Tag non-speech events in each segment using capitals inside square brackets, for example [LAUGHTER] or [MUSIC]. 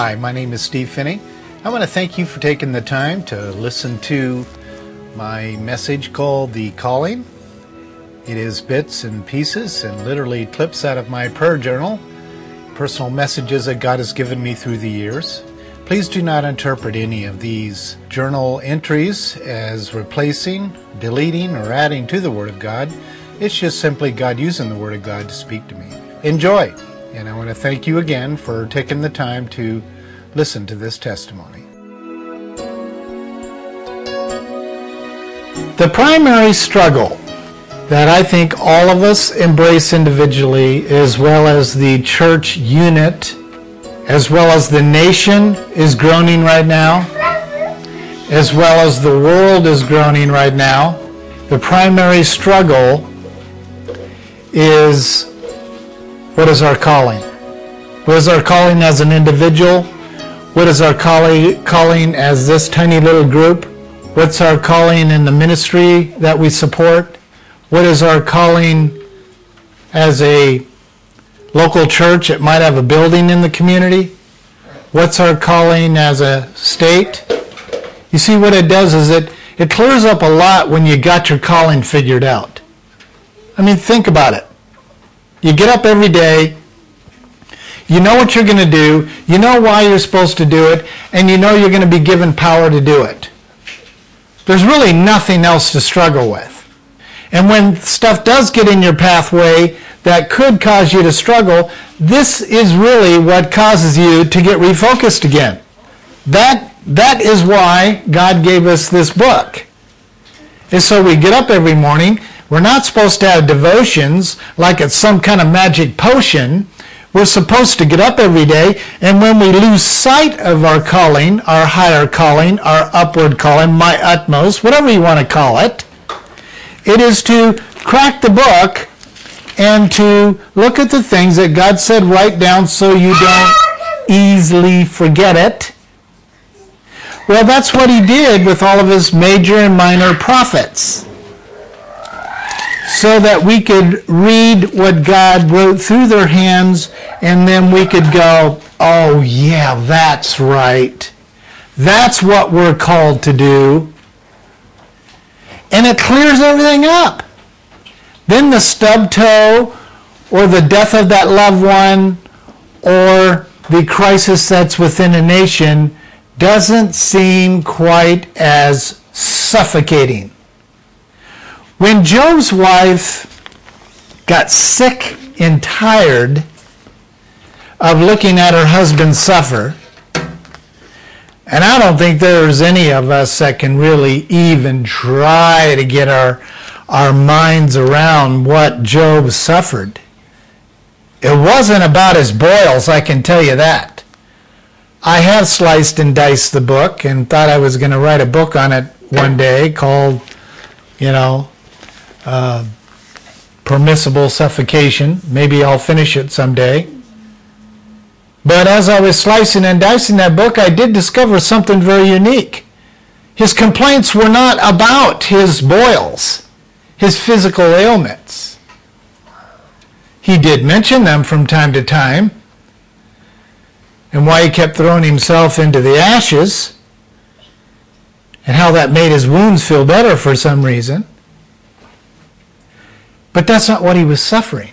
Hi, my name is Steve Phinney. I want to thank you for taking the time to listen to my message called The Calling. It is bits and pieces and literally clips out of my prayer journal, personal messages that God has given me through the years. Please do not interpret any of these journal entries as replacing, deleting, or adding to the Word of God. It's just simply God using the Word of God to speak to me. Enjoy! And I want to thank you again for taking the time to listen to this testimony. The primary struggle that I think all of us embrace individually, as well as the church unit, as well as the nation is groaning right now, as well as the world is groaning right now, the primary struggle is what is our calling? What is our calling as an individual? What is our calling as this tiny little group? What's our calling in the ministry that we support? What is our calling as a local church? It might have a building in the community. What's our calling as a state? You see, what it does is it, it clears up a lot when you got your calling figured out. I mean, think about it. You get up every day. You know what you're going to do. You know why you're supposed to do it. And you know you're going to be given power to do it. There's really nothing else to struggle with. And when stuff does get in your pathway that could cause you to struggle, this is really what causes you to get refocused again. That, that is why God gave us this book. And so we get up every morning we're not supposed to have devotions like it's some kind of magic potion. We're supposed to get up every day, and when we lose sight of our calling, our higher calling, our upward calling, my utmost, whatever you want to call it, it is to crack the book and to look at the things that God said write down so you don't easily forget it. Well, that's what he did with all of his major and minor prophets so that we could read what God wrote through their hands and then we could go, oh, yeah, that's right. That's what we're called to do. And it clears everything up. Then the stub toe or the death of that loved one or the crisis that's within a nation doesn't seem quite as suffocating. When Job's wife got sick and tired of looking at her husband suffer, and I don't think there's any of us that can really even try to get our, our minds around what Job suffered. It wasn't about his boils, I can tell you that. I have sliced and diced the book and thought I was going to write a book on it one day called, you know, permissible suffocation. Maybe I'll finish it someday. But as I was slicing and dicing that book, I did discover something very unique. His complaints were not about his boils, his physical ailments. He did mention them from time to time, and why he kept throwing himself into the ashes, and how that made his wounds feel better for some reason. But that's not what he was suffering.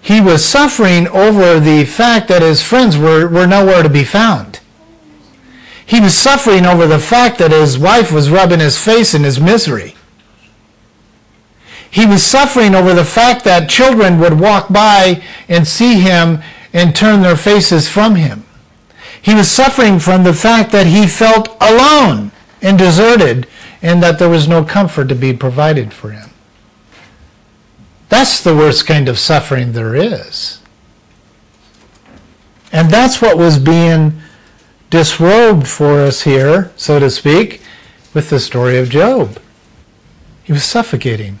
He was suffering over the fact that his friends were, were nowhere to be found. He was suffering over the fact that his wife was rubbing his face in his misery. He was suffering over the fact that children would walk by and see him and turn their faces from him. He was suffering from the fact that he felt alone and deserted and that there was no comfort to be provided for him. That's the worst kind of suffering there is. And that's what was being disrobed for us here, so to speak, with the story of Job. He was suffocating.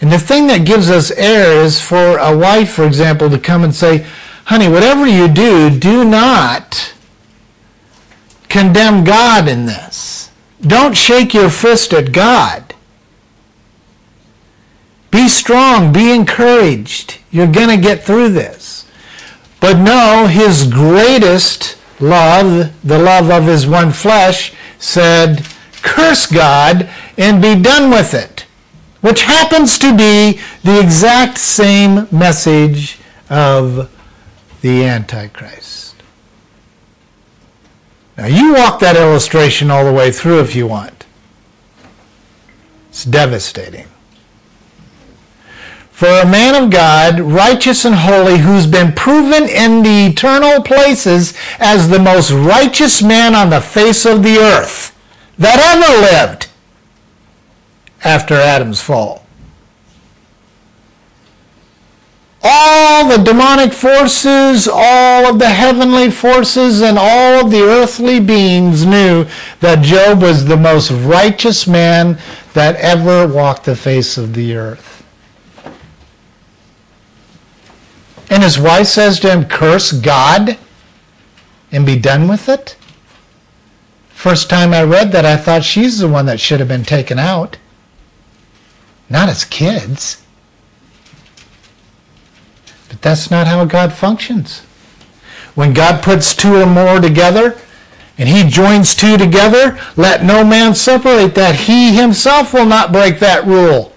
And the thing that gives us air is for a wife, for example, to come and say, honey, whatever you do, do not condemn God in this. Don't shake your fist at God. Be strong, be encouraged. You're going to get through this. But no, his greatest love, the love of his one flesh, said, curse God and be done with it. Which happens to be the exact same message of the Antichrist. Now you walk that illustration all the way through if you want. It's devastating. For a man of God, righteous and holy, who's been proven in the eternal places as the most righteous man on the face of the earth that ever lived after Adam's fall. All the demonic forces, all of the heavenly forces, and all of the earthly beings knew that Job was the most righteous man that ever walked the face of the earth. And his wife says to him, Curse God and be done with it? First time I read that, I thought she's the one that should have been taken out, not his kids. But that's not how God functions. When God puts two or more together, and he joins two together, let no man separate that. He himself will not break that rule.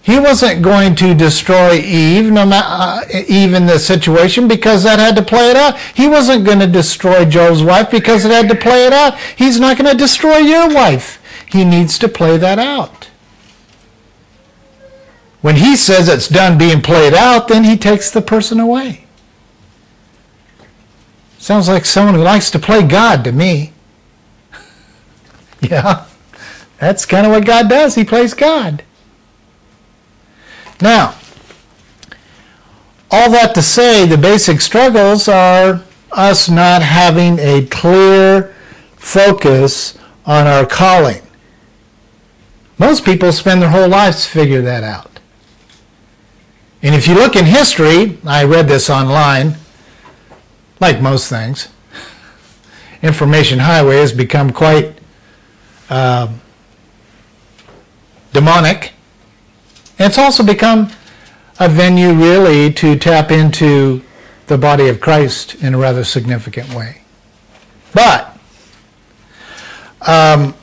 He wasn't going to destroy Eve, no matter, uh, Eve in this situation because that had to play it out. He wasn't going to destroy Job's wife because it had to play it out. He's not going to destroy your wife. He needs to play that out. When he says it's done being played out, then he takes the person away. Sounds like someone who likes to play God to me. [LAUGHS] yeah, that's kind of what God does. He plays God. Now, all that to say, the basic struggles are us not having a clear focus on our calling. Most people spend their whole lives to figure that out. And if you look in history, I read this online, like most things, information highway has become quite uh, demonic and it's also become a venue really to tap into the body of Christ in a rather significant way. But um,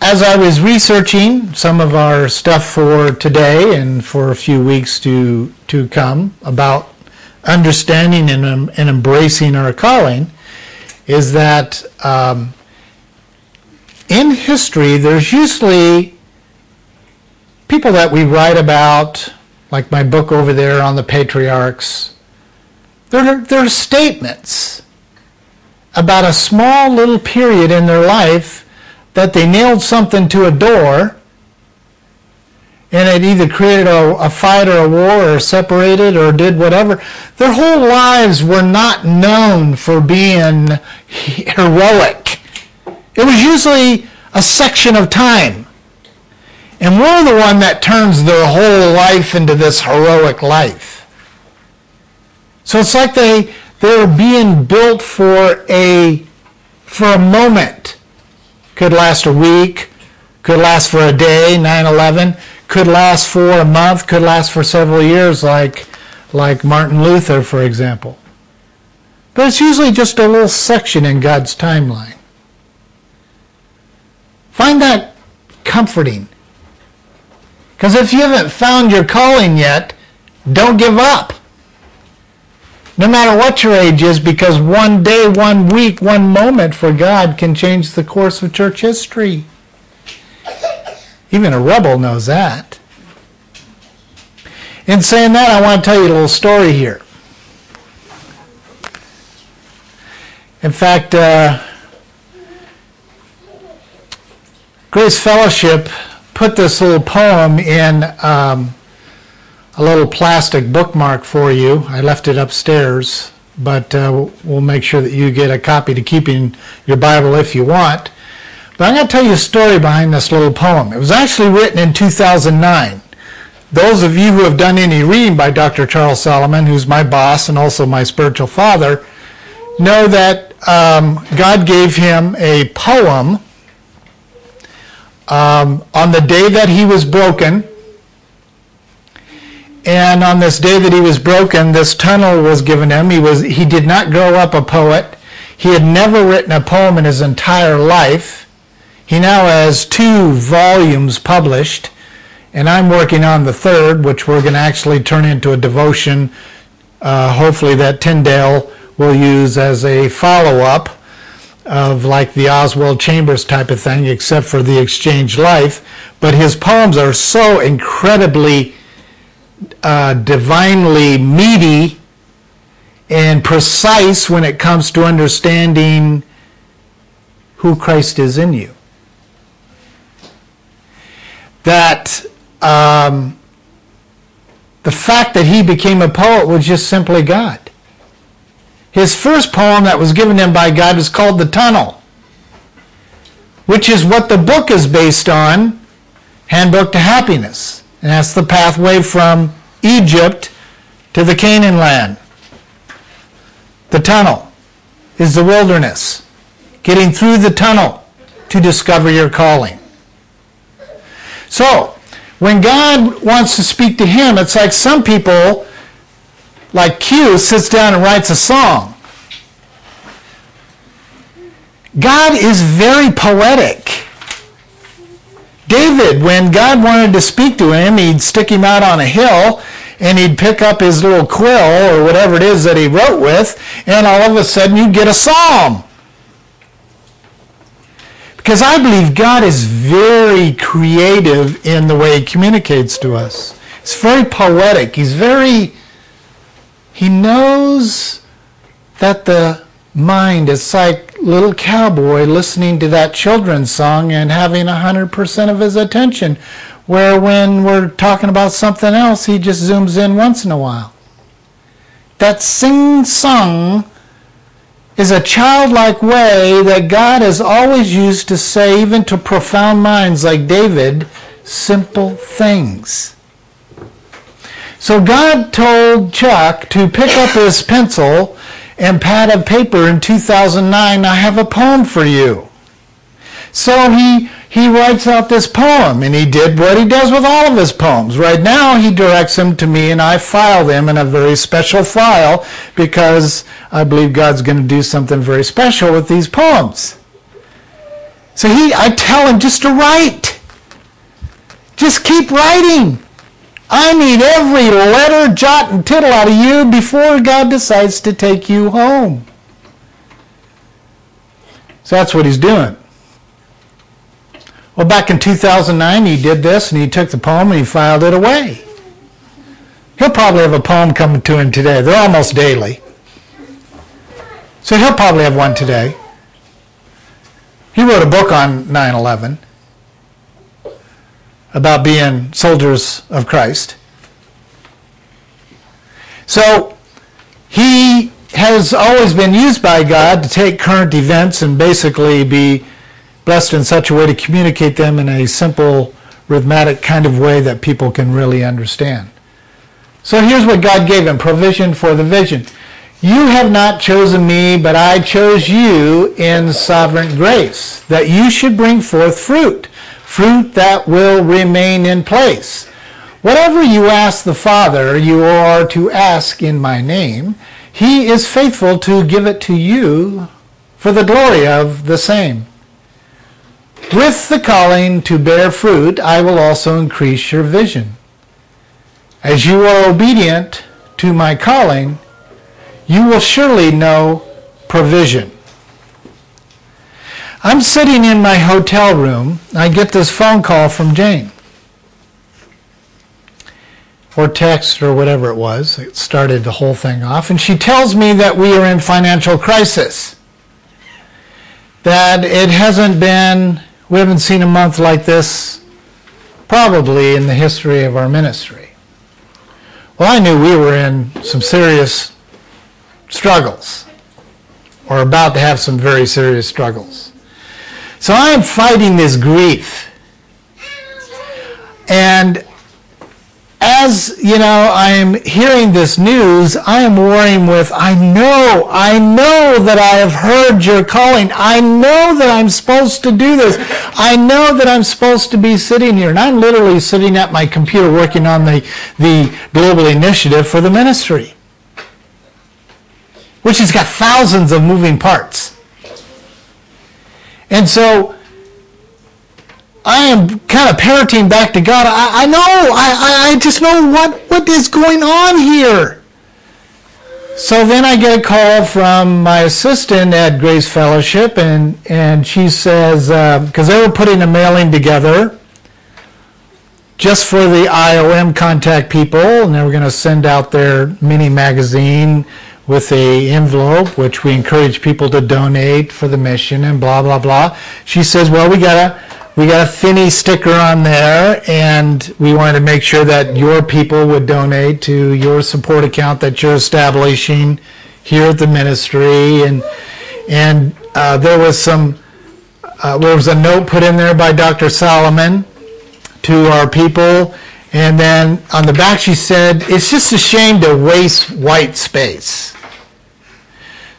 as I was researching some of our stuff for today and for a few weeks to to come about understanding and, um, and embracing our calling, is that um, in history there's usually people that we write about, like my book over there on the patriarchs, There are they're statements about a small little period in their life that they nailed something to a door and it either created a, a, fight or a war or separated or did whatever. Their whole lives were not known for being heroic. It was usually a section of time. And we're the one that turns their whole life into this heroic life. So it's like they they're being built for a for a moment. Could last a week, could last for a day, 9/11, could last for a month, could last for several years like like Martin Luther for example. But it's usually just a little section in God's timeline. Find that comforting. Because if you haven't found your calling yet, don't give up. No matter what your age is, because one day, one week, one moment for God can change the course of church history. Even a rebel knows that. In saying that, I want to tell you a little story here. In fact, uh, Grace Fellowship put this little poem in um, a little plastic bookmark for you. I left it upstairs, but uh, we'll make sure that you get a copy to keep in your Bible if you want. But I'm going to tell you a story behind this little poem. It was actually written in 2009. Those of you who have done any reading by Dr. Charles Solomon, who's my boss and also my spiritual father, know that um, God gave him a poem um, on the day that he was broken, And on this day that he was broken, this tunnel was given him. He was he did not grow up a poet. He had never written a poem in his entire life. He now has two volumes published, and I'm working on the third, which we're going to actually turn into a devotion. Uh, hopefully, that Tyndale will use as a follow-up of like the Oswald Chambers type of thing, except for the exchange life. But his poems are so incredibly uh, divinely meaty and precise when it comes to understanding who Christ is in you. That um, the fact that he became a poet was just simply God. His first poem that was given him by God is called The Tunnel, which is what the book is based on Handbook to Happiness. And that's the pathway from Egypt to the Canaan land. The tunnel is the wilderness. Getting through the tunnel to discover your calling. So, when God wants to speak to him, it's like some people, like Q, sits down and writes a song. God is very poetic. David, when God wanted to speak to him, he'd stick him out on a hill and he'd pick up his little quill or whatever it is that he wrote with, and all of a sudden you'd get a psalm. Because I believe God is very creative in the way he communicates to us. It's very poetic. He's very, he knows that the mind is like little cowboy listening to that children's song and having 100% of his attention where when we're talking about something else, he just zooms in once in a while. That sing song is a childlike way that God has always used to say, even to profound minds like David, simple things. So God told Chuck to pick up his pencil and pad of paper in 2009, I have a poem for you. So he he writes out this poem, and he did what he does with all of his poems. Right now, he directs them to me, and I file them in a very special file because I believe God's going to do something very special with these poems. So he, I tell him just to write. Just keep writing. I need every letter, jot, and tittle out of you before God decides to take you home. So that's what he's doing. Well, back in 2009, he did this and he took the poem and he filed it away. He'll probably have a poem coming to him today. They're almost daily. So he'll probably have one today. He wrote a book on 9 11 about being soldiers of Christ. So he has always been used by God to take current events and basically be blessed in such a way to communicate them in a simple, rhythmic kind of way that people can really understand. So here's what God gave him provision for the vision. You have not chosen me, but I chose you in sovereign grace, that you should bring forth fruit, fruit that will remain in place. Whatever you ask the Father, you are to ask in my name. He is faithful to give it to you for the glory of the same. With the calling to bear fruit, I will also increase your vision. As you are obedient to my calling, you will surely know provision. I'm sitting in my hotel room. I get this phone call from Jane. Or text or whatever it was. It started the whole thing off. And she tells me that we are in financial crisis. That it hasn't been we haven't seen a month like this probably in the history of our ministry. Well, I knew we were in some serious struggles, or about to have some very serious struggles. So I am fighting this grief. And as you know, I am hearing this news, I am warring with, I know, I know that I have heard your calling. I know that I'm supposed to do this. I know that I'm supposed to be sitting here. And I'm literally sitting at my computer working on the, the global initiative for the ministry, which has got thousands of moving parts. And so I am kind of parroting back to God. I, I know, I, I just know what, what is going on here. So then I get a call from my assistant at Grace Fellowship, and, and she says, because uh, they were putting a mailing together just for the IOM contact people, and they were going to send out their mini magazine with a envelope, which we encourage people to donate for the mission, and blah blah blah. She says, "Well, we gotta we got a Phinney sticker on there, and we wanted to make sure that your people would donate to your support account that you're establishing here at the ministry. And and uh, there was some uh, there was a note put in there by Dr. Solomon to our people, and then on the back she said, "It's just a shame to waste white space."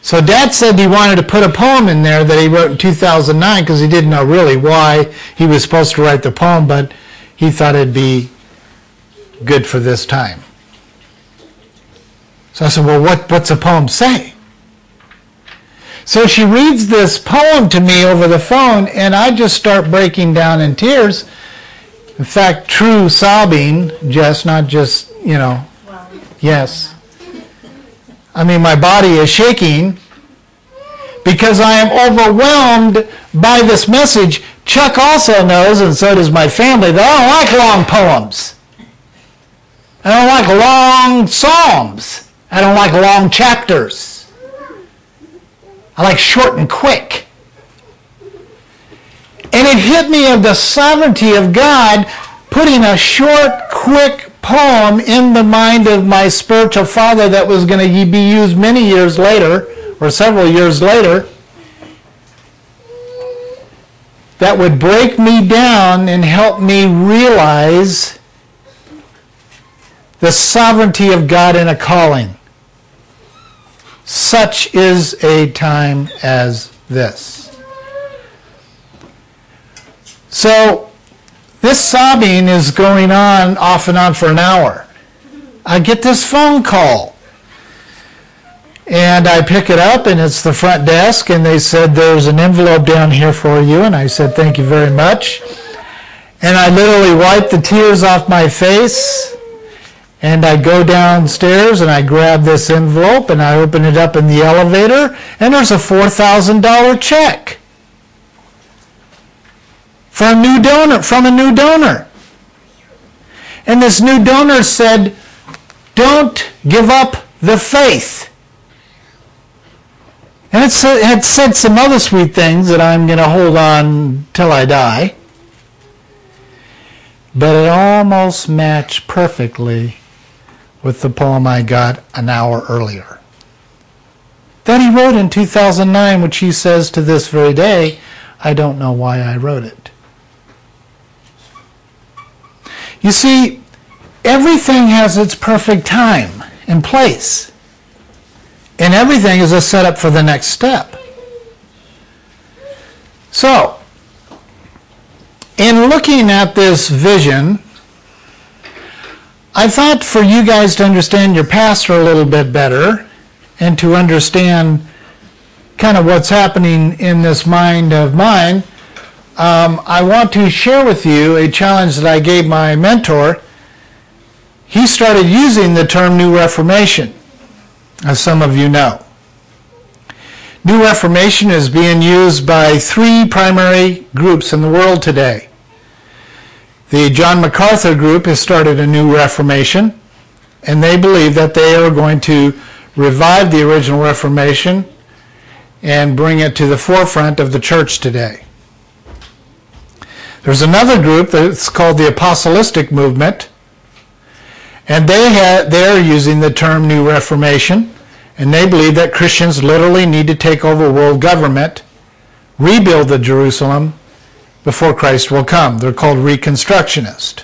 So Dad said he wanted to put a poem in there that he wrote in 2009 because he didn't know really why he was supposed to write the poem, but he thought it'd be good for this time. So I said, well, what, what's a poem say? So she reads this poem to me over the phone, and I just start breaking down in tears. In fact, true sobbing, Jess, not just, you know, yes. I mean, my body is shaking because I am overwhelmed by this message. Chuck also knows, and so does my family, that I don't like long poems. I don't like long psalms. I don't like long chapters. I like short and quick. And it hit me of the sovereignty of God putting a short, quick poem in the mind of my spiritual father that was going to be used many years later, or several years later, that would break me down and help me realize the sovereignty of God in a calling. Such is a time as this. So, this sobbing is going on off and on for an hour. I get this phone call. And I pick it up, and it's the front desk, and they said, There's an envelope down here for you. And I said, Thank you very much. And I literally wipe the tears off my face, and I go downstairs and I grab this envelope and I open it up in the elevator, and there's a $4,000 check for a new donor, from a new donor. And this new donor said, don't give up the faith. And it had said some other sweet things that I'm going to hold on till I die. But it almost matched perfectly with the poem I got an hour earlier. That he wrote in 2009, which he says to this very day, I don't know why I wrote it. You see, everything has its perfect time and place. And everything is a setup for the next step. So, in looking at this vision, I thought for you guys to understand your pastor a little bit better and to understand kind of what's happening in this mind of mine, um, I want to share with you a challenge that I gave my mentor. He started using the term New Reformation, as some of you know. New Reformation is being used by three primary groups in the world today. The John MacArthur group has started a new Reformation, and they believe that they are going to revive the original Reformation and bring it to the forefront of the church today. There's another group that's called the Apostolic Movement, and they ha- they're using the term New Reformation, and they believe that Christians literally need to take over world government, rebuild the Jerusalem before Christ will come. They're called Reconstructionist.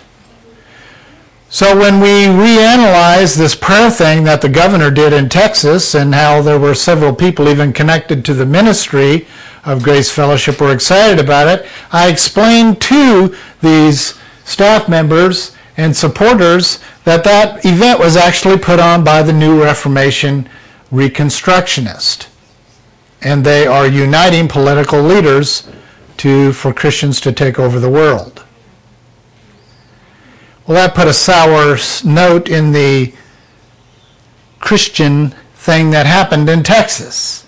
So when we reanalyze this prayer thing that the governor did in Texas and how there were several people even connected to the ministry of Grace Fellowship were excited about it, I explained to these staff members and supporters that that event was actually put on by the New Reformation Reconstructionist. And they are uniting political leaders to, for Christians to take over the world. Well, that put a sour note in the Christian thing that happened in Texas.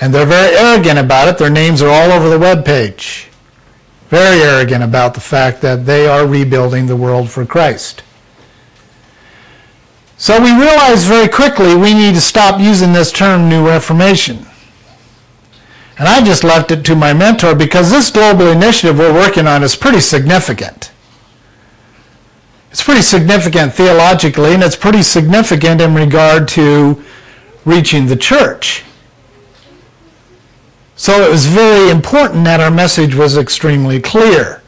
And they're very arrogant about it. Their names are all over the web page. Very arrogant about the fact that they are rebuilding the world for Christ. So we realized very quickly we need to stop using this term New Reformation. And I just left it to my mentor because this global initiative we're working on is pretty significant. It's pretty significant theologically, and it's pretty significant in regard to reaching the church. So it was very important that our message was extremely clear.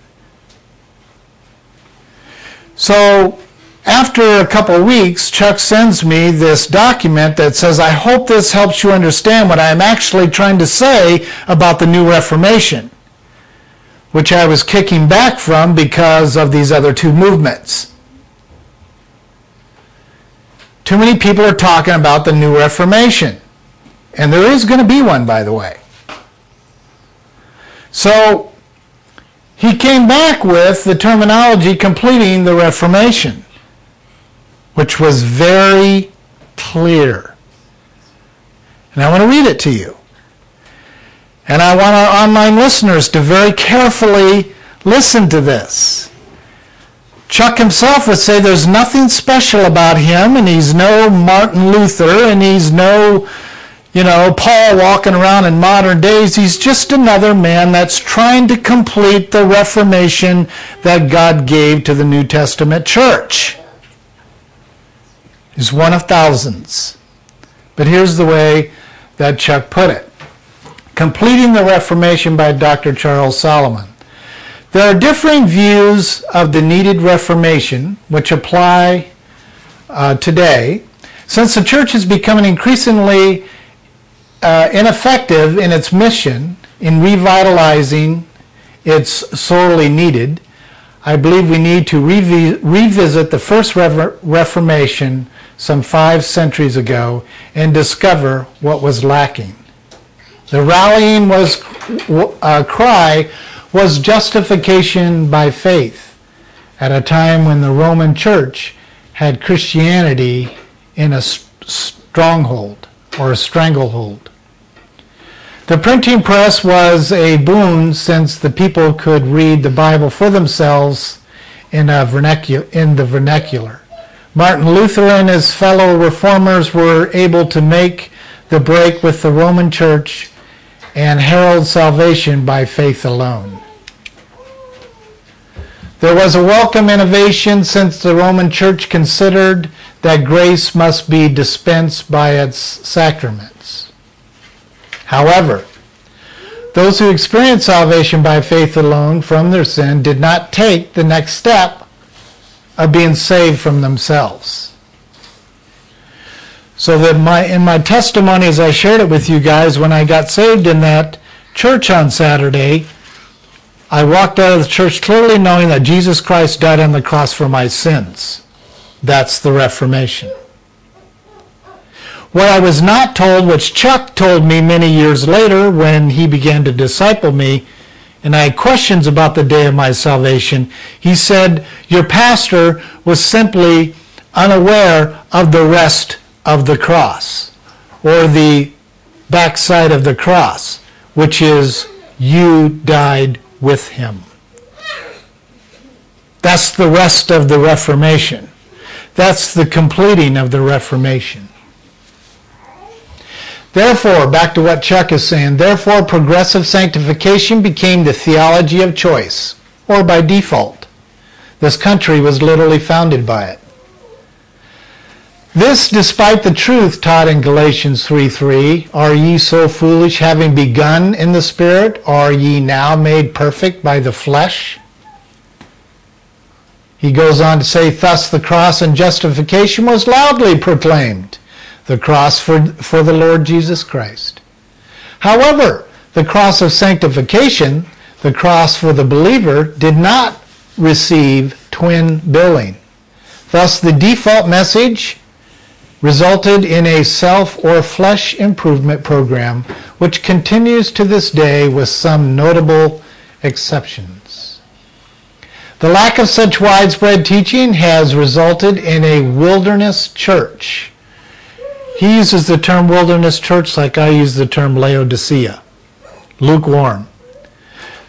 So after a couple weeks, Chuck sends me this document that says, I hope this helps you understand what I'm actually trying to say about the New Reformation, which I was kicking back from because of these other two movements. Too many people are talking about the New Reformation. And there is going to be one, by the way. So he came back with the terminology completing the Reformation which was very clear. And I want to read it to you. And I want our online listeners to very carefully listen to this. Chuck himself would say there's nothing special about him, and he's no Martin Luther, and he's no, you know, Paul walking around in modern days. He's just another man that's trying to complete the Reformation that God gave to the New Testament church He's one of thousands. But here's the way that Chuck put it. Completing the Reformation by Dr. Charles Solomon. There are differing views of the needed Reformation which apply uh, today. Since the church is becoming increasingly uh, ineffective in its mission in revitalizing its sorely needed, I believe we need to revi- revisit the first Reformation some five centuries ago and discover what was lacking. The rallying was, uh, cry was justification by faith at a time when the Roman Church had Christianity in a stronghold or a stranglehold. The printing press was a boon since the people could read the Bible for themselves in, in the vernacular. Martin Luther and his fellow reformers were able to make the break with the Roman Church and herald salvation by faith alone. There was a welcome innovation since the Roman Church considered that grace must be dispensed by its sacraments. However, those who experienced salvation by faith alone from their sin did not take the next step of being saved from themselves. So that my in my testimony as I shared it with you guys when I got saved in that church on Saturday, I walked out of the church clearly knowing that Jesus Christ died on the cross for my sins. That's the Reformation. What I was not told, which Chuck told me many years later when he began to disciple me, and I had questions about the day of my salvation, he said, Your pastor was simply unaware of the rest of the cross, or the backside of the cross, which is you died with him. That's the rest of the Reformation. That's the completing of the Reformation. Therefore, back to what Chuck is saying, therefore progressive sanctification became the theology of choice, or by default. This country was literally founded by it. This despite the truth taught in Galatians 3:3, are ye so foolish having begun in the spirit, are ye now made perfect by the flesh? He goes on to say, Thus the cross and justification was loudly proclaimed, the cross for, for the Lord Jesus Christ. However, the cross of sanctification, the cross for the believer, did not receive twin billing. Thus, the default message resulted in a self or flesh improvement program, which continues to this day with some notable exceptions. The lack of such widespread teaching has resulted in a wilderness church. He uses the term wilderness church like I use the term Laodicea, lukewarm.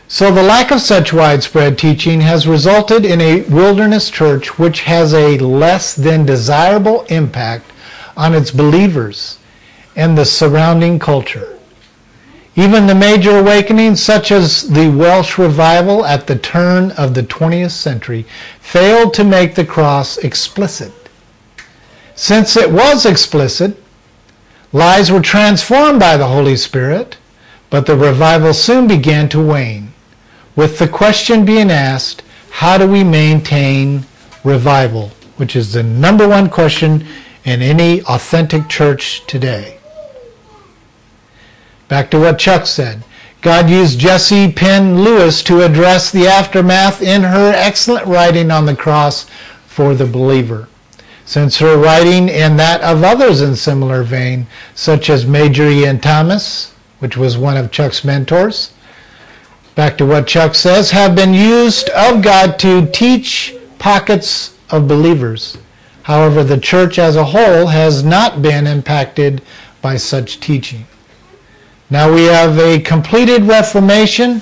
So the lack of such widespread teaching has resulted in a wilderness church which has a less than desirable impact on its believers and the surrounding culture. Even the major awakenings, such as the Welsh revival at the turn of the 20th century, failed to make the cross explicit. Since it was explicit, lies were transformed by the Holy Spirit, but the revival soon began to wane with the question being asked, how do we maintain revival? Which is the number one question in any authentic church today. Back to what Chuck said. God used Jessie Penn Lewis to address the aftermath in her excellent writing on the cross for the believer. Since her writing and that of others in similar vein, such as Major Ian Thomas, which was one of Chuck's mentors, back to what Chuck says, have been used of God to teach pockets of believers. However, the church as a whole has not been impacted by such teaching. Now we have a completed Reformation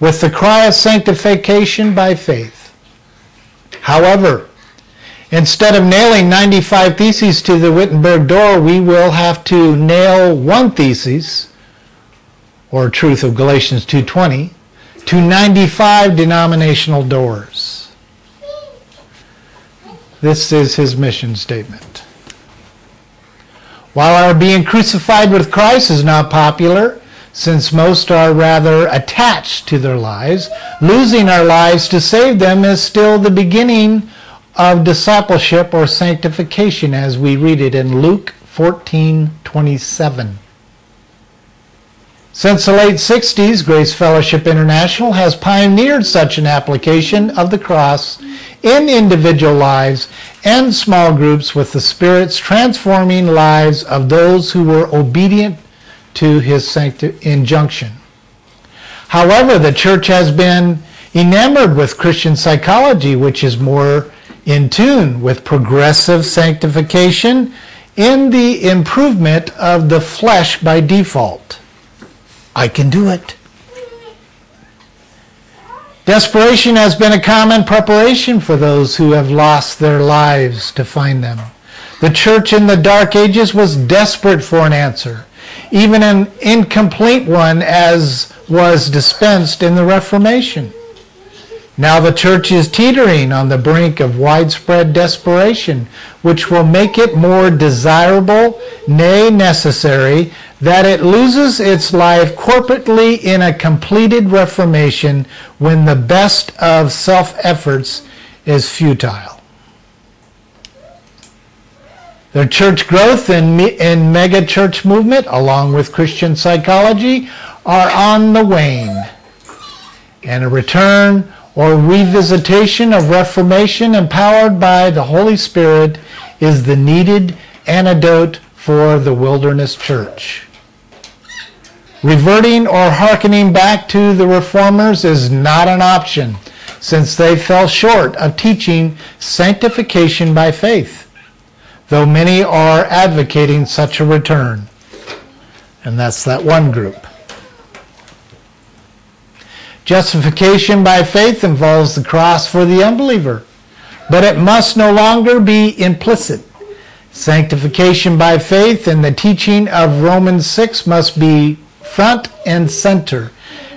with the cry of sanctification by faith. However, instead of nailing 95 theses to the Wittenberg door, we will have to nail one thesis or truth of Galatians 2:20 to 95 denominational doors. This is his mission statement. While our being crucified with Christ is not popular, since most are rather attached to their lives, losing our lives to save them is still the beginning of discipleship or sanctification as we read it in Luke 14:27. Since the late 60s, Grace Fellowship International has pioneered such an application of the cross in individual lives and small groups with the Spirit's transforming lives of those who were obedient to his injunction. However, the church has been enamored with Christian psychology, which is more in tune with progressive sanctification in the improvement of the flesh by default. I can do it. Desperation has been a common preparation for those who have lost their lives to find them. The church in the Dark Ages was desperate for an answer, even an incomplete one as was dispensed in the Reformation. Now the church is teetering on the brink of widespread desperation, which will make it more desirable, nay necessary, that it loses its life corporately in a completed reformation when the best of self-efforts is futile. The church growth and, and mega church movement, along with Christian psychology, are on the wane. And a return or revisitation of Reformation empowered by the Holy Spirit is the needed antidote for the wilderness church. Reverting or hearkening back to the reformers is not an option since they fell short of teaching sanctification by faith, though many are advocating such a return. And that's that one group. Justification by faith involves the cross for the unbeliever, but it must no longer be implicit. Sanctification by faith and the teaching of Romans 6 must be front and center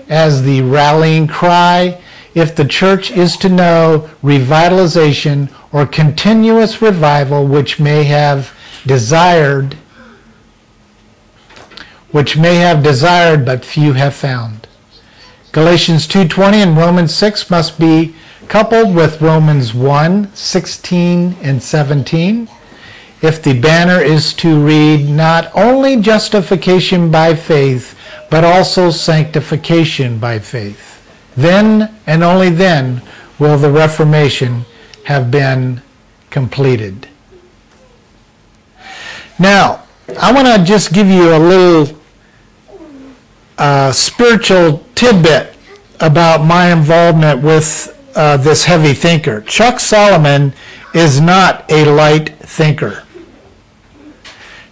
as the rallying cry if the church is to know revitalization or continuous revival which may have desired which may have desired but few have found Galatians 2:20 and Romans 6 must be coupled with Romans 1 16 and 17, if the banner is to read not only justification by faith, but also sanctification by faith, then and only then will the Reformation have been completed. Now, I want to just give you a little uh, spiritual tidbit about my involvement with uh, this heavy thinker. Chuck Solomon is not a light thinker.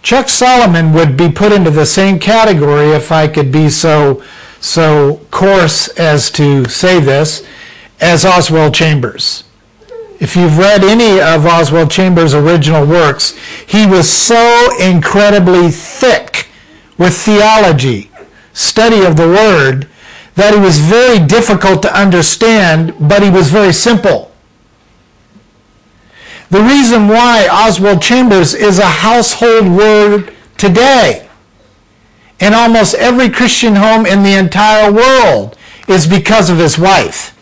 Chuck Solomon would be put into the same category if I could be so so coarse as to say this as Oswald Chambers. If you've read any of Oswald Chambers' original works, he was so incredibly thick with theology, study of the Word, that he was very difficult to understand, but he was very simple. The reason why Oswald Chambers is a household word today in almost every Christian home in the entire world is because of his wife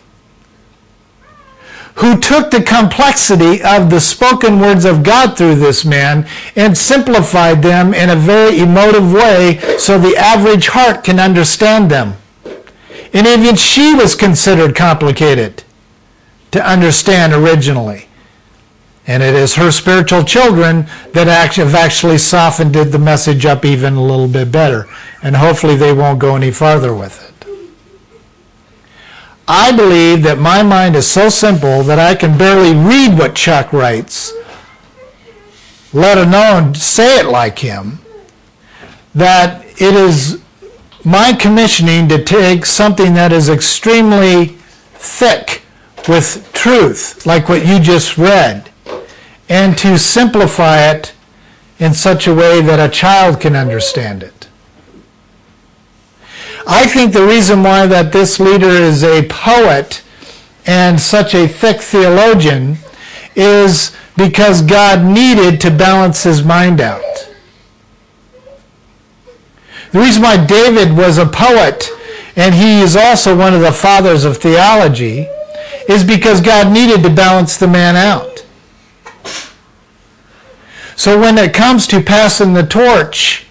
who took the complexity of the spoken words of God through this man and simplified them in a very emotive way so the average heart can understand them. And even she was considered complicated to understand originally. And it is her spiritual children that have actually softened the message up even a little bit better. And hopefully they won't go any farther with it. I believe that my mind is so simple that I can barely read what Chuck writes, let alone say it like him, that it is my commissioning to take something that is extremely thick with truth, like what you just read, and to simplify it in such a way that a child can understand it. I think the reason why that this leader is a poet and such a thick theologian is because God needed to balance his mind out. The reason why David was a poet and he is also one of the fathers of theology is because God needed to balance the man out. So when it comes to passing the torch,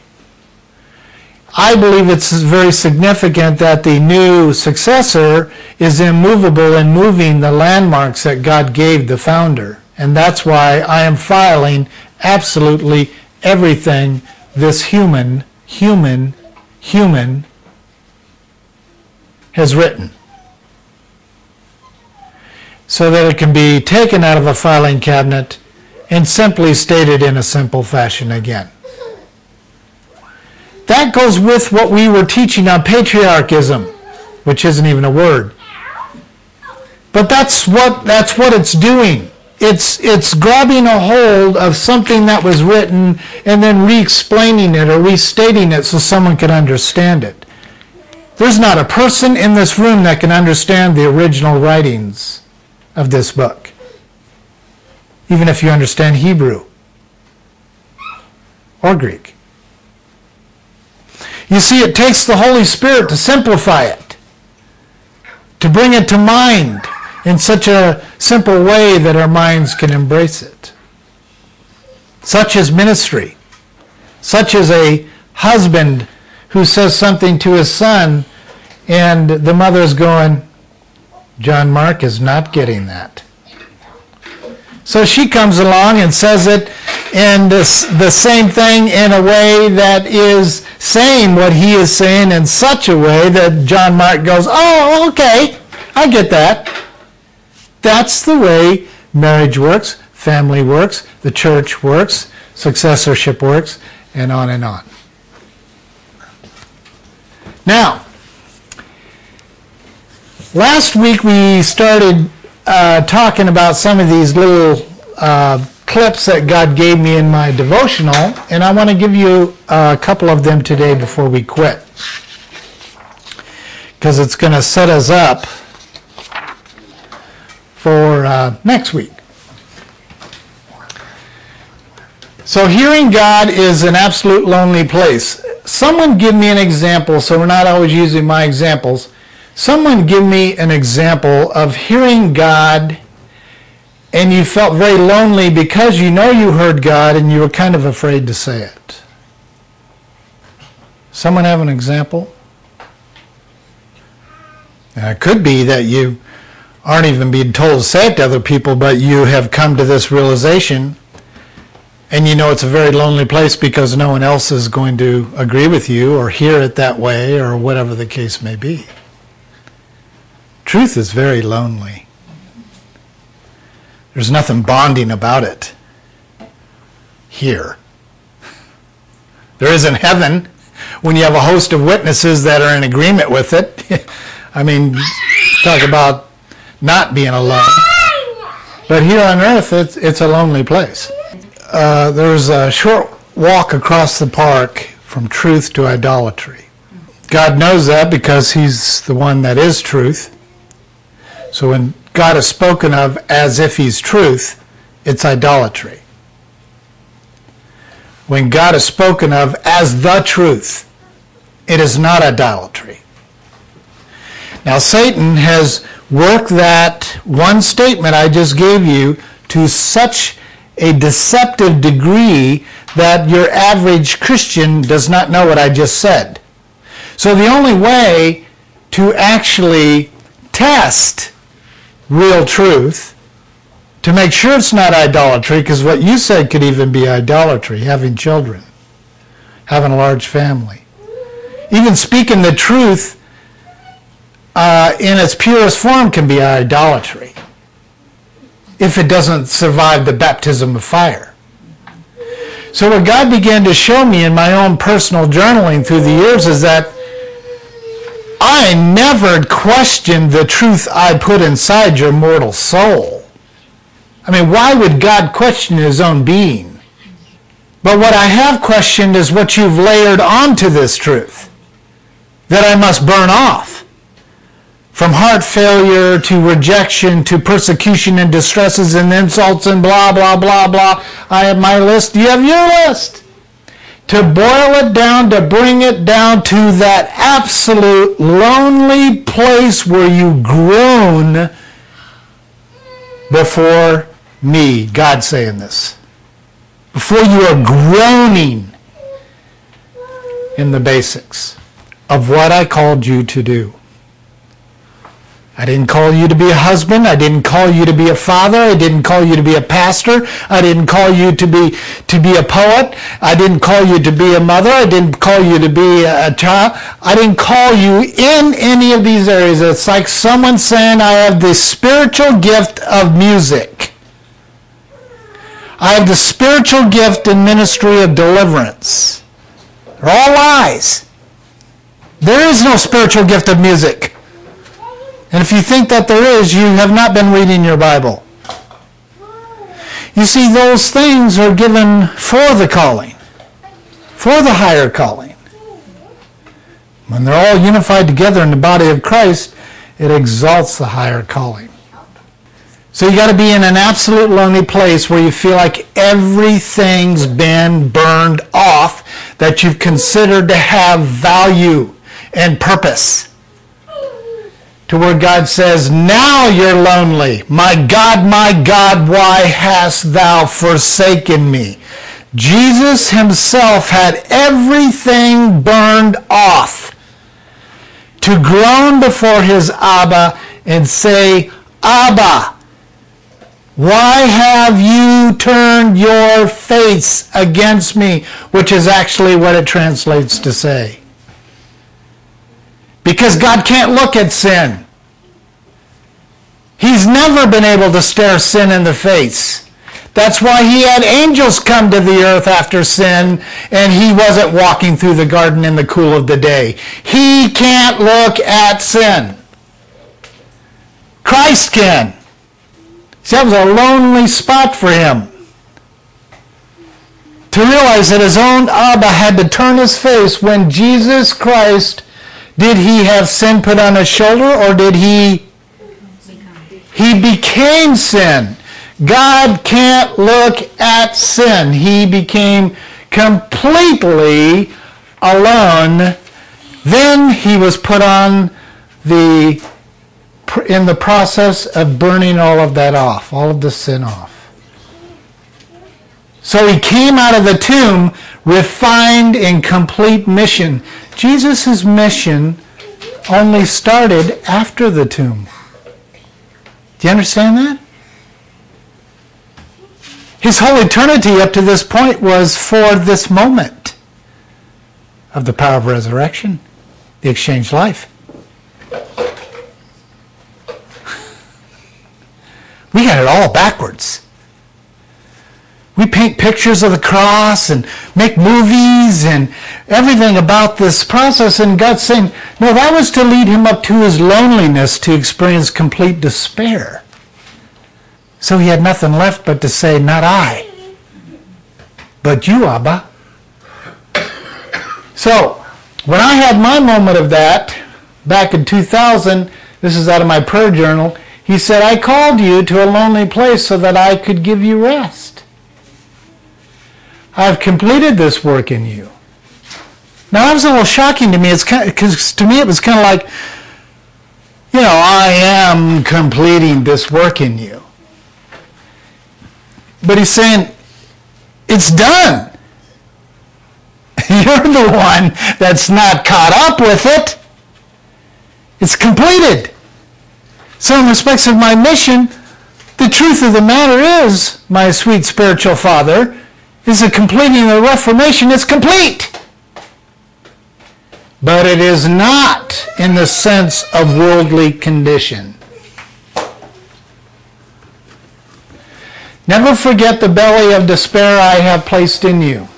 I believe it's very significant that the new successor is immovable in moving the landmarks that God gave the founder. And that's why I am filing absolutely everything this human, human, human has written. So that it can be taken out of a filing cabinet and simply stated in a simple fashion again. That goes with what we were teaching on patriarchism, which isn't even a word. But that's what that's what it's doing. It's it's grabbing a hold of something that was written and then re-explaining it or restating it so someone can understand it. There's not a person in this room that can understand the original writings of this book. Even if you understand Hebrew or Greek. You see, it takes the Holy Spirit to simplify it, to bring it to mind in such a simple way that our minds can embrace it. Such as ministry, such as a husband who says something to his son, and the mother's going, John Mark is not getting that. So she comes along and says it in this, the same thing in a way that is saying what he is saying in such a way that John Mark goes, oh, okay, I get that. That's the way marriage works, family works, the church works, successorship works, and on and on. Now, last week we started uh, talking about some of these little uh, clips that God gave me in my devotional, and I want to give you a couple of them today before we quit. Because it's going to set us up for uh, next week. So, hearing God is an absolute lonely place. Someone give me an example, so we're not always using my examples. Someone give me an example of hearing God and you felt very lonely because you know you heard God and you were kind of afraid to say it. Someone have an example? Now, it could be that you aren't even being told to say it to other people, but you have come to this realization and you know it's a very lonely place because no one else is going to agree with you or hear it that way or whatever the case may be. Truth is very lonely. There's nothing bonding about it here. There is in heaven when you have a host of witnesses that are in agreement with it. [LAUGHS] I mean, talk about not being alone. But here on earth, it's, it's a lonely place. Uh, there's a short walk across the park from truth to idolatry. God knows that because He's the one that is truth. So when God is spoken of as if he's truth, it's idolatry. When God is spoken of as the truth, it is not idolatry. Now, Satan has worked that one statement I just gave you to such a deceptive degree that your average Christian does not know what I just said. So, the only way to actually test real truth to make sure it's not idolatry, because what you said could even be idolatry, having children, having a large family. Even speaking the truth uh, in its purest form can be idolatry if it doesn't survive the baptism of fire. So, what God began to show me in my own personal journaling through the years is that I never questioned the truth I put inside your mortal soul. I mean, why would God question his own being? But what I have questioned is what you've layered onto this truth that I must burn off. From heart failure to rejection to persecution and distresses and insults and blah, blah, blah, blah. I have my list. You have your list to boil it down, to bring it down to that absolute lonely place where you groan before me. God saying this. Before you are groaning in the basics of what I called you to do. I didn't call you to be a husband. I didn't call you to be a father. I didn't call you to be a pastor. I didn't call you to be to be a poet. I didn't call you to be a mother. I didn't call you to be a, a child. I didn't call you in any of these areas. It's like someone saying I have the spiritual gift of music. I have the spiritual gift and ministry of deliverance. They're all lies. There is no spiritual gift of music. And if you think that there is, you have not been reading your Bible. You see, those things are given for the calling, for the higher calling. When they're all unified together in the body of Christ, it exalts the higher calling. So you got to be in an absolute lonely place where you feel like everything's been burned off that you've considered to have value and purpose to where God says, Now you're lonely. My God, my God, why hast thou forsaken me? Jesus himself had everything burned off to groan before his Abba and say, Abba, why have you turned your face against me? Which is actually what it translates to say. Because God can't look at sin. He's never been able to stare sin in the face. That's why he had angels come to the earth after sin and he wasn't walking through the garden in the cool of the day. He can't look at sin. Christ can. See, that was a lonely spot for him. To realize that his own Abba had to turn his face when Jesus Christ did he have sin put on his shoulder or did he? He became sin. God can't look at sin. He became completely alone. Then he was put on the in the process of burning all of that off, all of the sin off. So he came out of the tomb refined in complete mission. Jesus' mission only started after the tomb. Do you understand that? His whole eternity up to this point was for this moment of the power of resurrection, the exchanged life. [LAUGHS] We got it all backwards. We paint pictures of the cross and make movies and everything about this process, and God's saying, no, that was to lead him up to his loneliness to experience complete despair. So he had nothing left but to say, Not I, but you, Abba. So, when I had my moment of that back in 2000, this is out of my prayer journal, he said, I called you to a lonely place so that I could give you rest. I've completed this work in you. Now that was a little shocking to me. It's because to me it was kind of like, you know, I am completing this work in you. But he's saying, it's done. [LAUGHS] You're the one that's not caught up with it. It's completed. So, in respects of my mission, the truth of the matter is, my sweet spiritual father, is the completing the Reformation is complete. But it is not in the sense of worldly condition. Never forget the belly of despair I have placed in you.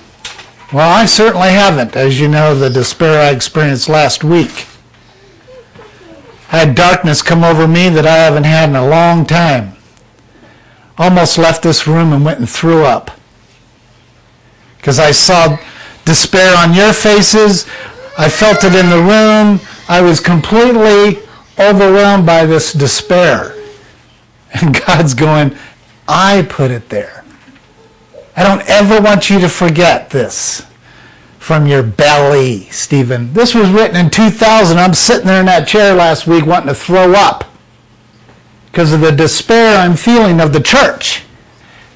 Well, I certainly haven't, as you know, the despair I experienced last week. I had darkness come over me that I haven't had in a long time. Almost left this room and went and threw up. Because I saw despair on your faces. I felt it in the room. I was completely overwhelmed by this despair. [LAUGHS] And God's going, I put it there. I don't ever want you to forget this from your belly, Stephen. This was written in 2000. I'm sitting there in that chair last week wanting to throw up because of the despair I'm feeling of the church.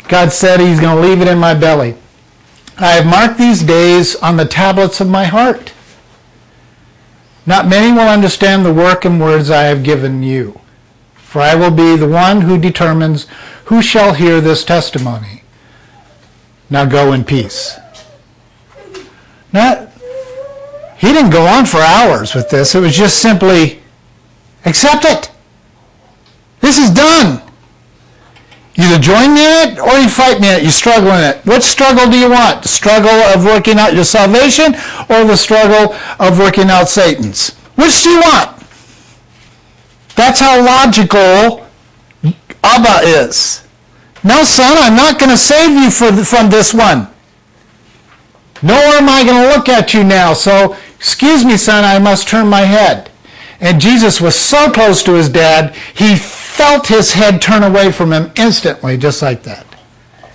God said He's going to leave it in my belly. I have marked these days on the tablets of my heart. Not many will understand the work and words I have given you, for I will be the one who determines who shall hear this testimony? Now go in peace. Now, he didn't go on for hours with this. It was just simply, accept it. This is done. Either join me in it or you fight me in it. You struggle in it. What struggle do you want? The struggle of working out your salvation or the struggle of working out Satan's? Which do you want? That's how logical Abba is. No, son, I'm not going to save you the, from this one. Nor am I going to look at you now. So, excuse me, son, I must turn my head. And Jesus was so close to his dad, he felt his head turn away from him instantly, just like that.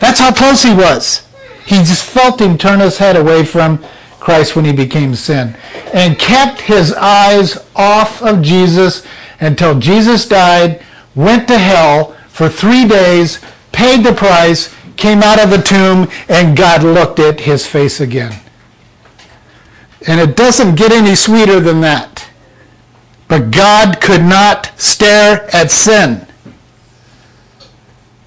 That's how close he was. He just felt him turn his head away from Christ when he became sin. And kept his eyes off of Jesus until Jesus died, went to hell, for three days, paid the price, came out of the tomb, and God looked at his face again. And it doesn't get any sweeter than that. But God could not stare at sin.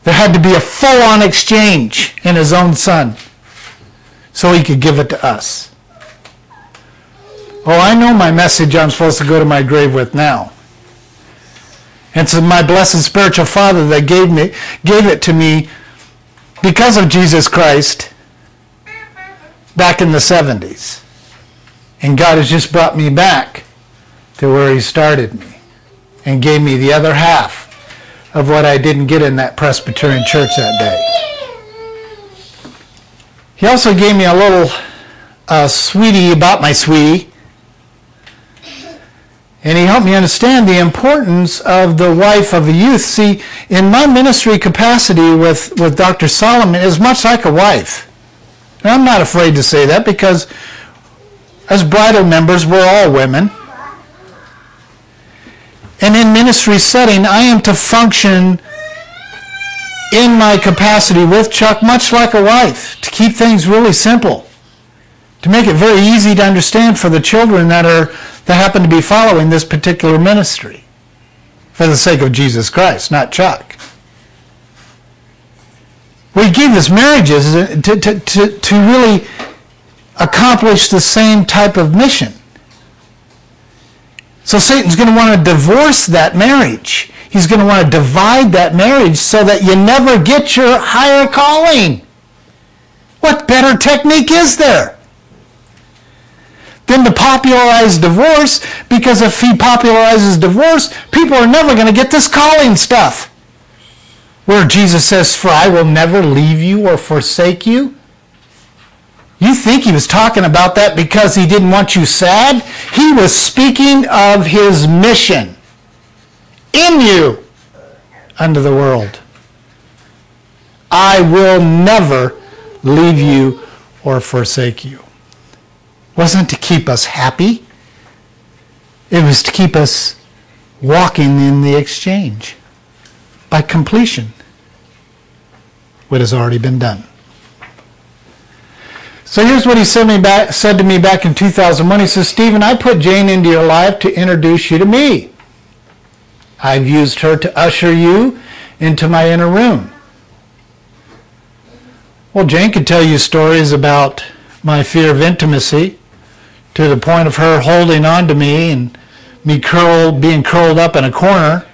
There had to be a full on exchange in his own son so he could give it to us. Oh, I know my message I'm supposed to go to my grave with now. And so my blessed spiritual father that gave me gave it to me because of Jesus Christ back in the 70s. And God has just brought me back to where he started me and gave me the other half of what I didn't get in that Presbyterian church that day. He also gave me a little uh, sweetie about my sweetie and he helped me understand the importance of the wife of a youth. See, in my ministry capacity with, with Dr. Solomon is much like a wife. And I'm not afraid to say that because as bridal members, we're all women. And in ministry setting, I am to function in my capacity with Chuck much like a wife, to keep things really simple, to make it very easy to understand for the children that are that happen to be following this particular ministry for the sake of Jesus Christ, not Chuck. We gave us marriages to, to, to, to really accomplish the same type of mission. So Satan's going to want to divorce that marriage. He's going to want to divide that marriage so that you never get your higher calling. What better technique is there? Than to popularize divorce, because if he popularizes divorce, people are never going to get this calling stuff. Where Jesus says, For I will never leave you or forsake you. You think he was talking about that because he didn't want you sad? He was speaking of his mission in you unto the world. I will never leave you or forsake you. Wasn't to keep us happy. It was to keep us walking in the exchange by completion what has already been done. So here's what he said, me back, said to me back in 2001. He says, Stephen, I put Jane into your life to introduce you to me. I've used her to usher you into my inner room. Well, Jane could tell you stories about my fear of intimacy to the point of her holding on to me and me curled, being curled up in a corner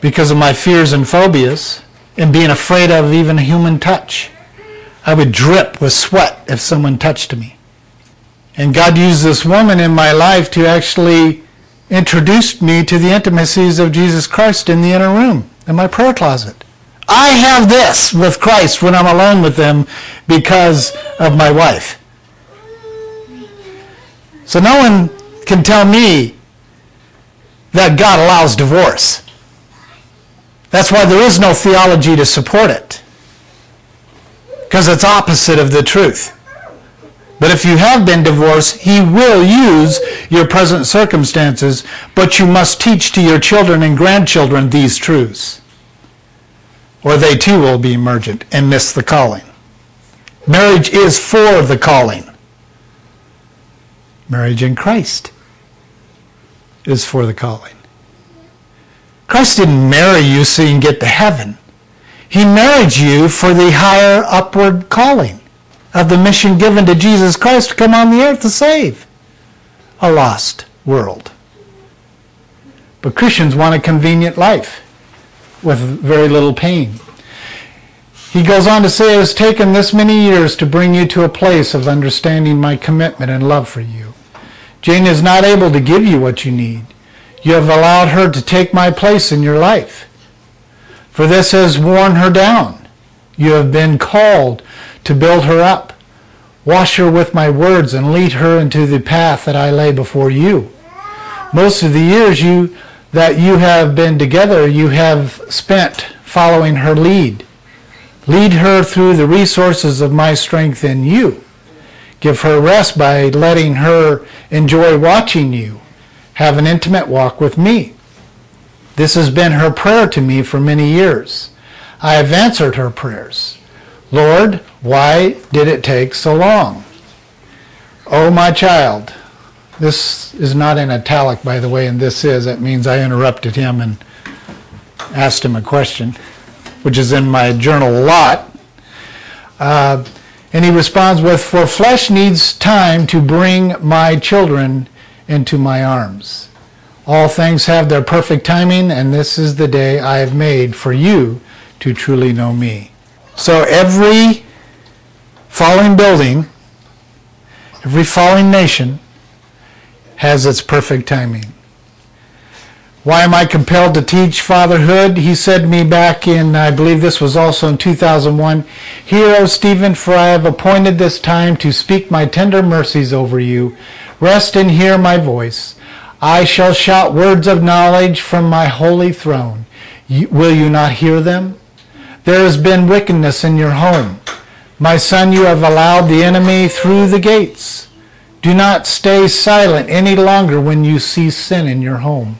because of my fears and phobias and being afraid of even a human touch. I would drip with sweat if someone touched me. And God used this woman in my life to actually introduce me to the intimacies of Jesus Christ in the inner room, in my prayer closet. I have this with Christ when I'm alone with him because of my wife. So no one can tell me that God allows divorce. That's why there is no theology to support it because it's opposite of the truth. But if you have been divorced, he will use your present circumstances, but you must teach to your children and grandchildren these truths. Or they too will be emergent and miss the calling. Marriage is for the calling. Marriage in Christ is for the calling. Christ didn't marry you so you can get to heaven. He married you for the higher upward calling of the mission given to Jesus Christ to come on the earth to save a lost world. But Christians want a convenient life with very little pain. He goes on to say, It has taken this many years to bring you to a place of understanding my commitment and love for you. Jane is not able to give you what you need. You have allowed her to take my place in your life for this has worn her down. You have been called to build her up. Wash her with my words and lead her into the path that I lay before you. Most of the years you that you have been together, you have spent following her lead. Lead her through the resources of my strength in you. Give her rest by letting her enjoy watching you. Have an intimate walk with me. This has been her prayer to me for many years. I have answered her prayers. Lord, why did it take so long? Oh, my child. This is not in italic, by the way, and this is. That means I interrupted him and asked him a question, which is in my journal a lot. Uh, and he responds with, For flesh needs time to bring my children into my arms. All things have their perfect timing, and this is the day I have made for you to truly know me. So every falling building, every falling nation has its perfect timing. Why am I compelled to teach fatherhood? He said to me back in, I believe this was also in 2001, Hear, O Stephen, for I have appointed this time to speak my tender mercies over you. Rest and hear my voice. I shall shout words of knowledge from my holy throne. will you not hear them? There has been wickedness in your home. My son, you have allowed the enemy through the gates. Do not stay silent any longer when you see sin in your home.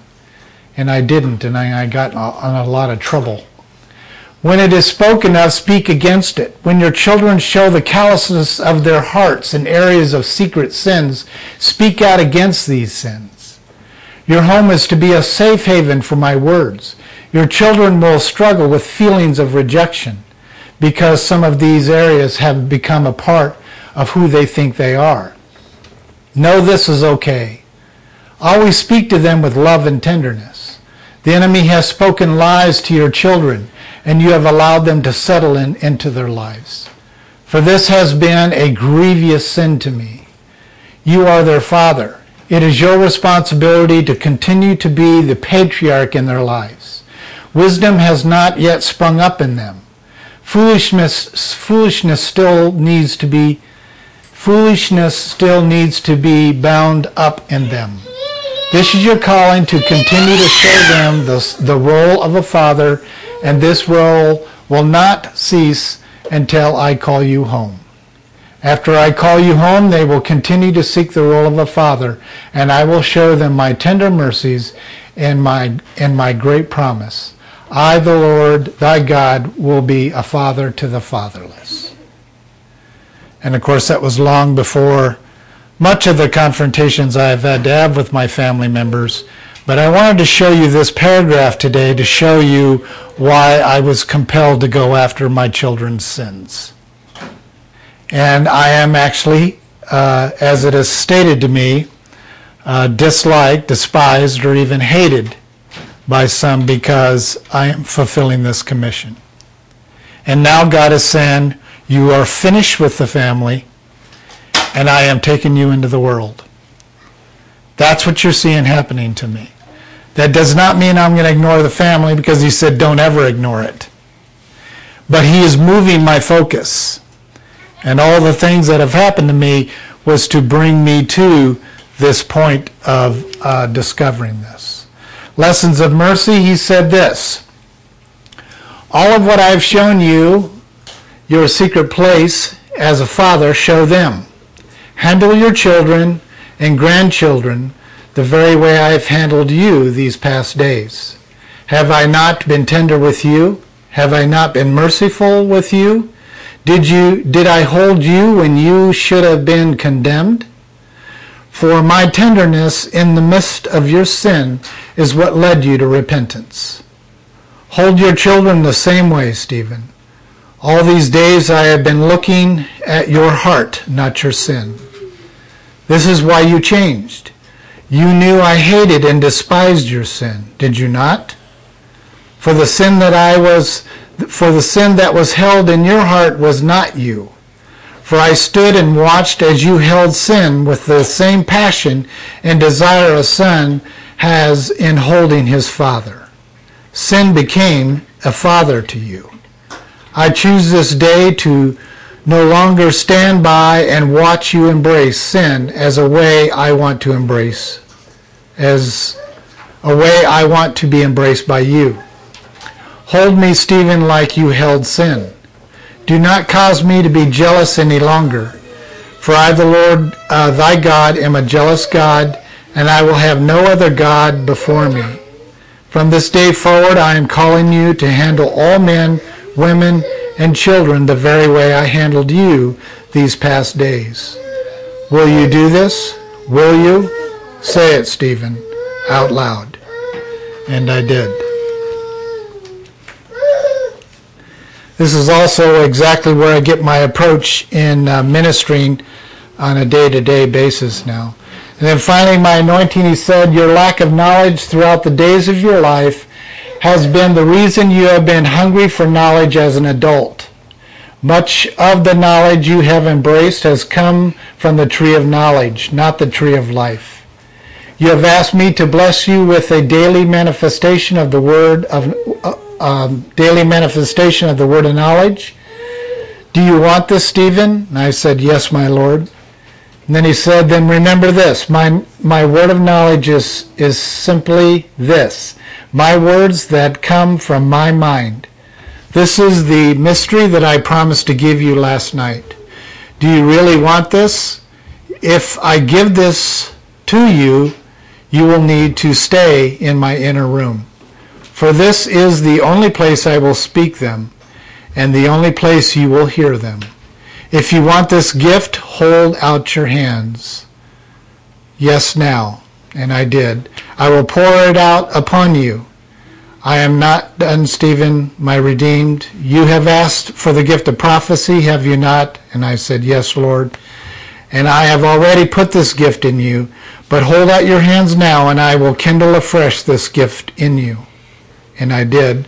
and I didn't, and I, got in a lot of trouble. When it is spoken of, speak against it. When your children show the callousness of their hearts in areas of secret sins, speak out against these sins. Your home is to be a safe haven for my words. Your children will struggle with feelings of rejection because some of these areas have become a part of who they think they are. Know this is okay. Always speak to them with love and tenderness. The enemy has spoken lies to your children, and you have allowed them to settle in, into their lives. For this has been a grievous sin to me. You are their father. It is your responsibility to continue to be the patriarch in their lives. Wisdom has not yet sprung up in them. Foolishness, foolishness still needs to be foolishness still needs to be bound up in them. This is your calling to continue to show them the, the role of a father, and this role will not cease until I call you home. After I call you home, they will continue to seek the role of a father, and I will show them my tender mercies and my, and my great promise. I, the Lord, thy God, will be a father to the fatherless. And of course, that was long before much of the confrontations I've had to have with my family members. But I wanted to show you this paragraph today to show you why I was compelled to go after my children's sins. And I am actually, uh, as it is stated to me, uh, disliked, despised, or even hated by some because I am fulfilling this commission. And now God is saying, You are finished with the family and I am taking you into the world. That's what you're seeing happening to me. That does not mean I'm going to ignore the family because he said don't ever ignore it. But he is moving my focus. And all the things that have happened to me was to bring me to this point of uh, discovering this. Lessons of Mercy, he said this All of what I've shown you, your secret place as a father, show them. Handle your children and grandchildren the very way I have handled you these past days. Have I not been tender with you? Have I not been merciful with you? Did you did I hold you when you should have been condemned? For my tenderness in the midst of your sin is what led you to repentance. Hold your children the same way, Stephen. All these days I have been looking at your heart, not your sin. This is why you changed. You knew I hated and despised your sin, did you not? For the sin that I was for the sin that was held in your heart was not you. For I stood and watched as you held sin with the same passion and desire a son has in holding his father. Sin became a father to you. I choose this day to no longer stand by and watch you embrace sin as a way I want to embrace, as a way I want to be embraced by you. Hold me, Stephen, like you held sin. Do not cause me to be jealous any longer. For I, the Lord uh, thy God, am a jealous God, and I will have no other God before me. From this day forward, I am calling you to handle all men, women, and children the very way I handled you these past days. Will you do this? Will you? Say it, Stephen, out loud. And I did. This is also exactly where I get my approach in uh, ministering on a day to day basis now. And then finally, my anointing, he said, Your lack of knowledge throughout the days of your life has been the reason you have been hungry for knowledge as an adult. Much of the knowledge you have embraced has come from the tree of knowledge, not the tree of life. You have asked me to bless you with a daily manifestation of the word of uh, um, daily manifestation of the word of knowledge. Do you want this, Stephen? And I said, Yes, my Lord. And then he said, Then remember this. My, my word of knowledge is, is simply this my words that come from my mind. This is the mystery that I promised to give you last night. Do you really want this? If I give this to you, you will need to stay in my inner room. For this is the only place I will speak them, and the only place you will hear them. If you want this gift, hold out your hands. Yes, now. And I did. I will pour it out upon you. I am not done, Stephen, my redeemed. You have asked for the gift of prophecy, have you not? And I said, Yes, Lord. And I have already put this gift in you. But hold out your hands now, and I will kindle afresh this gift in you. And I did.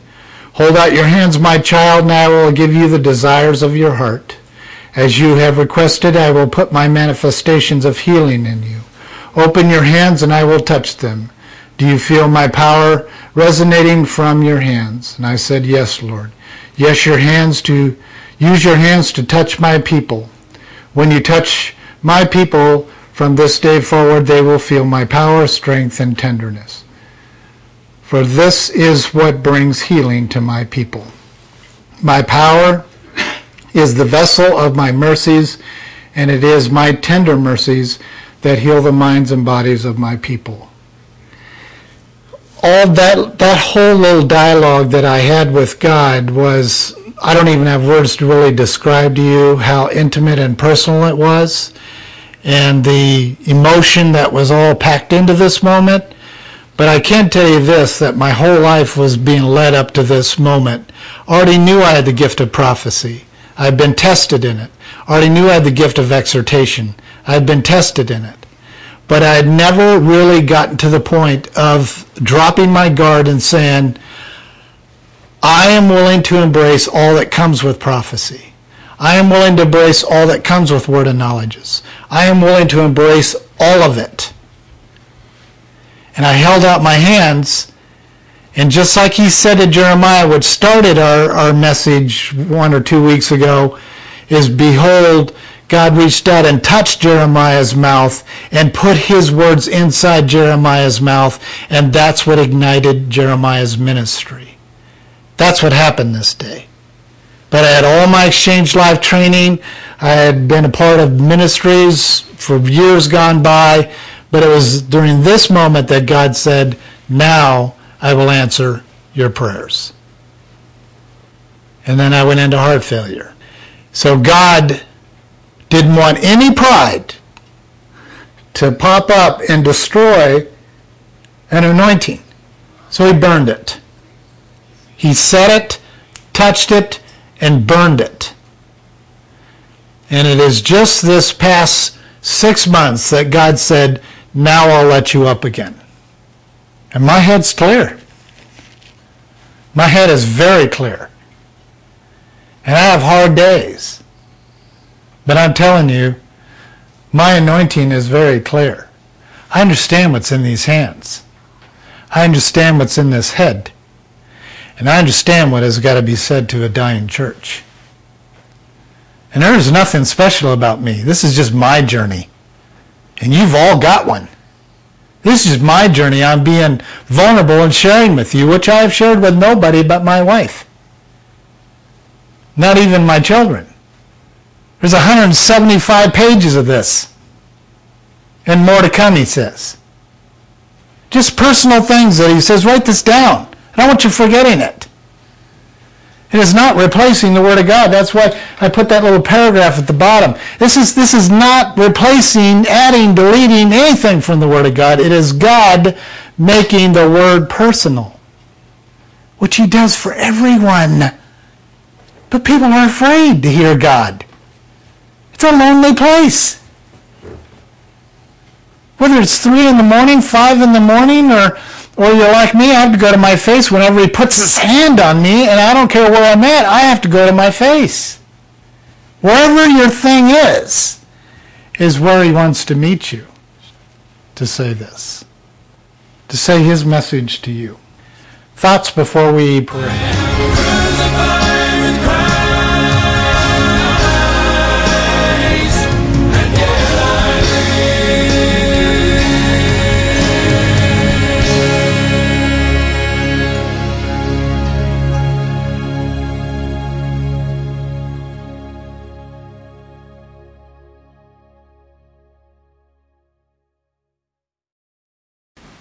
Hold out your hands, my child, and I will give you the desires of your heart. As you have requested, I will put my manifestations of healing in you. Open your hands, and I will touch them. Do you feel my power resonating from your hands? And I said, Yes, Lord. Yes, your hands to use your hands to touch my people. When you touch my people from this day forward, they will feel my power, strength, and tenderness. For this is what brings healing to my people. My power is the vessel of my mercies, and it is my tender mercies that heal the minds and bodies of my people. All that, that whole little dialogue that I had with God was, I don't even have words to really describe to you how intimate and personal it was and the emotion that was all packed into this moment. But I can tell you this, that my whole life was being led up to this moment. Already knew I had the gift of prophecy. I had been tested in it. Already knew I had the gift of exhortation. I had been tested in it. But I had never really gotten to the point of dropping my guard and saying, I am willing to embrace all that comes with prophecy. I am willing to embrace all that comes with word of knowledges. I am willing to embrace all of it. And I held out my hands, and just like he said to Jeremiah, which started our, our message one or two weeks ago, is behold, God reached out and touched Jeremiah's mouth and put his words inside Jeremiah's mouth, and that's what ignited Jeremiah's ministry. That's what happened this day. But I had all my Exchange Life training. I had been a part of ministries for years gone by. But it was during this moment that God said, Now I will answer your prayers. And then I went into heart failure. So God didn't want any pride to pop up and destroy an anointing. So he burned it. He set it, touched it, and burned it. And it is just this past six months that God said, now I'll let you up again. And my head's clear. My head is very clear. And I have hard days. But I'm telling you, my anointing is very clear. I understand what's in these hands. I understand what's in this head. And I understand what has got to be said to a dying church. And there is nothing special about me. This is just my journey. And you've all got one. This is my journey. I'm being vulnerable and sharing with you, which I have shared with nobody but my wife. Not even my children. There's 175 pages of this. And more to come, he says. Just personal things that he says, write this down. I don't want you forgetting it. It is not replacing the Word of God. That's why I put that little paragraph at the bottom. This is, this is not replacing, adding, deleting anything from the Word of God. It is God making the Word personal, which He does for everyone. But people are afraid to hear God. It's a lonely place. Whether it's 3 in the morning, 5 in the morning, or or you're like me, I have to go to my face whenever he puts his hand on me, and I don't care where I'm at, I have to go to my face. Wherever your thing is, is where he wants to meet you to say this, to say his message to you. Thoughts before we pray.